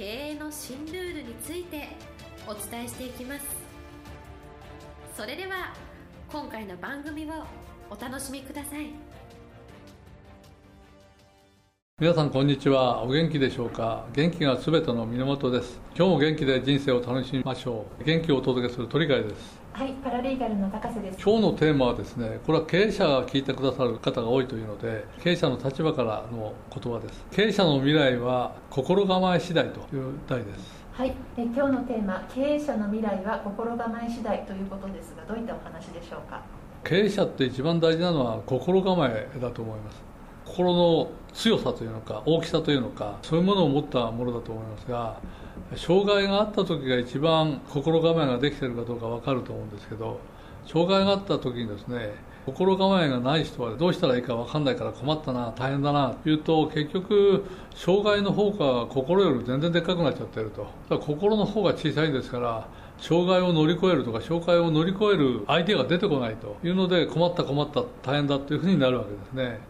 経営の新ルールについてお伝えしていきます。それでは今回の番組をお楽しみください。皆さんこんにちは。お元気でしょうか？元気がすべての源です。今日も元気で人生を楽しみましょう。元気をお届けする鳥貝です。はい、パラリーガルの高瀬です。今日のテーマはですねこれは経営者が聞いてくださる方が多いというので経営者の立場からの言葉です。経営者の未来は心構え次第という題です。はい、え今日のテーマ、経営者の未来は心構え次第ということですが、どういったお話でしょうか？経営者って一番大事なのは心構えだと思います心の強さというのか大きさというのかそういうものを持ったものだと思いますが障害があった時が一番心構えができているかどうか分かると思うんですけど障害があった時にですね心構えがない人はどうしたらいいか分かんないから困ったな大変だなというと結局障害の方が心より全然でっかくなっちゃってると。だ心の方が小さいですから障害を乗り越えるとか障害を乗り越えるアイデアが出てこないと。いうので困った困った大変だというふうになるわけですね。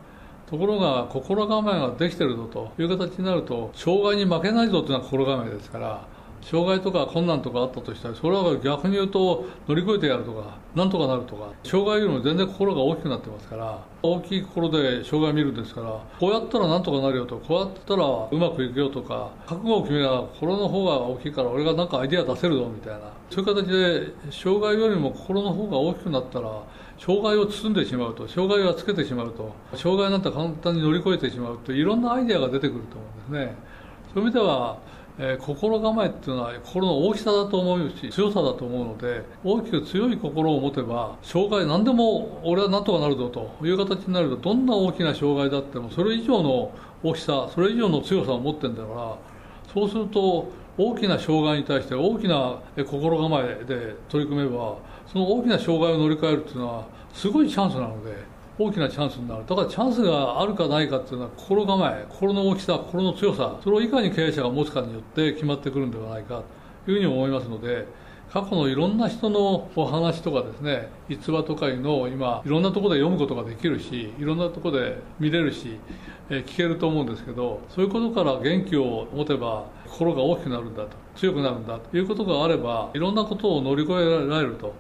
ところが心構えができてるぞという形になると障害に負けないぞというのは心構えですから障害とか困難とかあったとしたらそれは逆に言うと乗り越えてやるとかなんとかなるとか障害よりも全然心が大きくなってますから大きい心で障害を見るんですからこうやったらなんとかなるよとこうやったらうまくいくよとか覚悟を決めたら心の方が大きいから俺がなんかアイデア出せるぞみたいな。そういう形で障害よりも心の方が大きくなったら障害を包んでしまうと障害をつけてしまうと障害なんて簡単に乗り越えてしまうといろんなアイデアが出てくると思うんですね。そういう意味ではえー、心構えっていうのは心の大きさだと思うし強さだと思うので大きく強い心を持てば障害何でも俺は何とかなるぞという形になるとどんな大きな障害だってもそれ以上の大きさそれ以上の強さを持ってるんだからそうすると大きな障害に対して大きな心構えで取り組めばその大きな障害を乗り換えるっていうのはすごいチャンスなので。大きなチャンスになる。だからチャンスがあるかないかっていうのは心構え心の大きさ心の強さそれをいかに経営者が持つかによって決まってくるんではないかというふうに思いますので過去のいろんな人のお話とかですね逸話とかいうのを今いろんなところで読むことができるしいろんなところで見れるし、え聞けると思うんですけどそういうことから元気を持てば心が大きくなるんだと強くなるんだということがあればいろんなことを乗り越えられると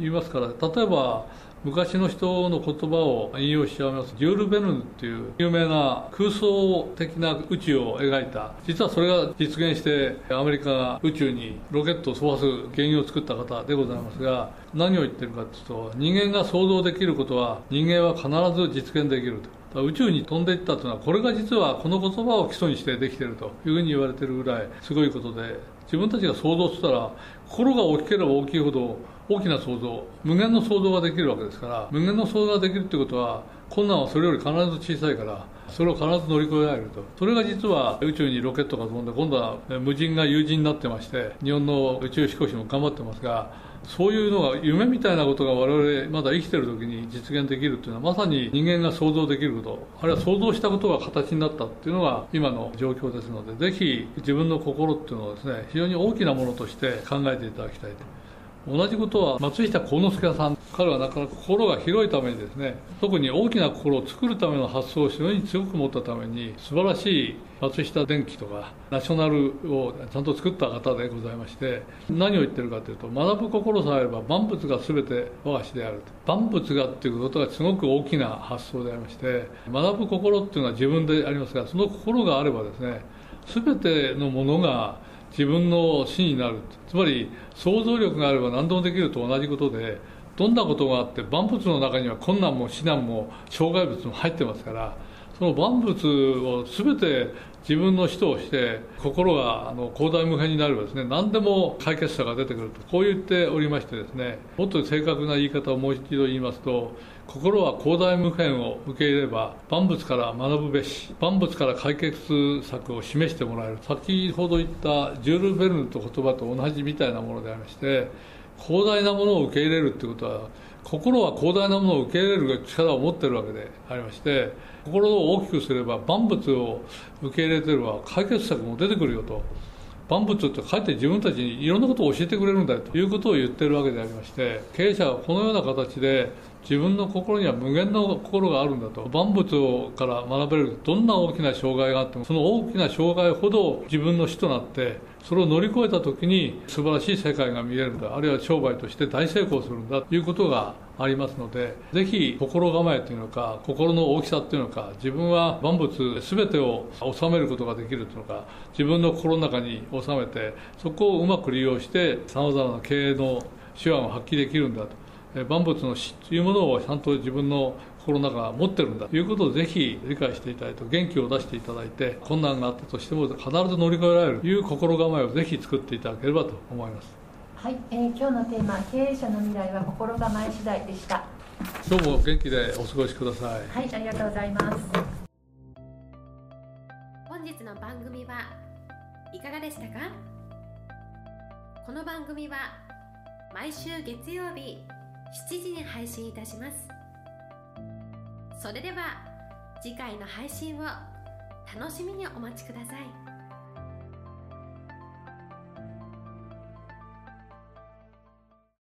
言いますから例えば昔の人の言葉を引用しちゃいます。ジュール・ベルヌっていう有名な空想的な宇宙を描いた。実はそれが実現してアメリカが宇宙にロケットを飛ばす原因を作った方でございますが何を言ってるかというと人間が想像できることは人間は必ず実現できると。宇宙に飛んでいったというのはこれが実はこの言葉を基礎にしてできているというふうに言われているぐらいすごいことで自分たちが想像したら心が大きければ大きいほど大きな想像無限の想像ができるわけですから無限の想像ができるってことは困難はそれより必ず小さいからそれを必ず乗り越えられると。それが実は宇宙にロケットが飛んで今度は無人が有人になってまして日本の宇宙飛行士も頑張ってますがそういうのが夢みたいなことが我々まだ生きてる時に実現できるっていうのはまさに人間が想像できること。あるいは想像したことが形になったっていうのが今の状況ですのでぜひ自分の心っていうのをですね非常に大きなものとして考えていただきたいと。同じことは松下幸之助さん彼はなかなか心が広いためにですね特に大きな心を作るための発想を非常に強く持ったために素晴らしい松下電器とかナショナルをちゃんと作った方でございまして何を言ってるかというと学ぶ心さえあれば万物が全て我が師であると。万物がっていうことがすごく大きな発想でありまして学ぶ心っていうのは自分でありますがその心があればですね全てのものが自分の死になる。つまり想像力があれば何でもできると同じことでどんなことがあって万物の中には困難も死難も障害物も入ってますからその万物を全て自分の人をして心が広大無辺になればですね何でも解決策が出てくるとこう言っておりましてですねもっと正確な言い方をもう一度言いますと心は広大無辺を受け入れれば万物から学ぶべし万物から解決策を示してもらえる。先ほど言ったジュール・ベルヌと言葉と同じみたいなものでありまして広大なものを受け入れるってことは心は広大なものを受け入れる力を持っているわけでありまして心を大きくすれば万物を受け入れてれば解決策も出てくるよと。万物ってかえって自分たちにいろんなことを教えてくれるんだよということを言ってるわけでありまして経営者はこのような形で自分の心には無限の心があるんだと。万物から学べるどんな大きな障害があってもその大きな障害ほど自分の死となってそれを乗り越えた時に素晴らしい世界が見えるんだ。あるいは商売として大成功するんだ。ということがありますのでぜひ心構えというのか心の大きさというのか自分は万物全てを収めることができるというのか自分の心の中に収めてそこをうまく利用してさまざまな経営の手腕を発揮できるんだと。万物の死というものをちゃんと自分の心の中持ってるんだ。ということをぜひ理解していただいて元気を出していただいて困難があったとしても必ず乗り越えられる。という心構えをぜひ作っていただければと思います。はい、えー、今日のテーマ経営者の未来は心構え次第でした。今日も元気でお過ごしください。はいありがとうございます。本日の番組はいかがでしたか？この番組は毎週月曜日7時に配信いたしますそれでは次回の配信を楽しみにお待ちください。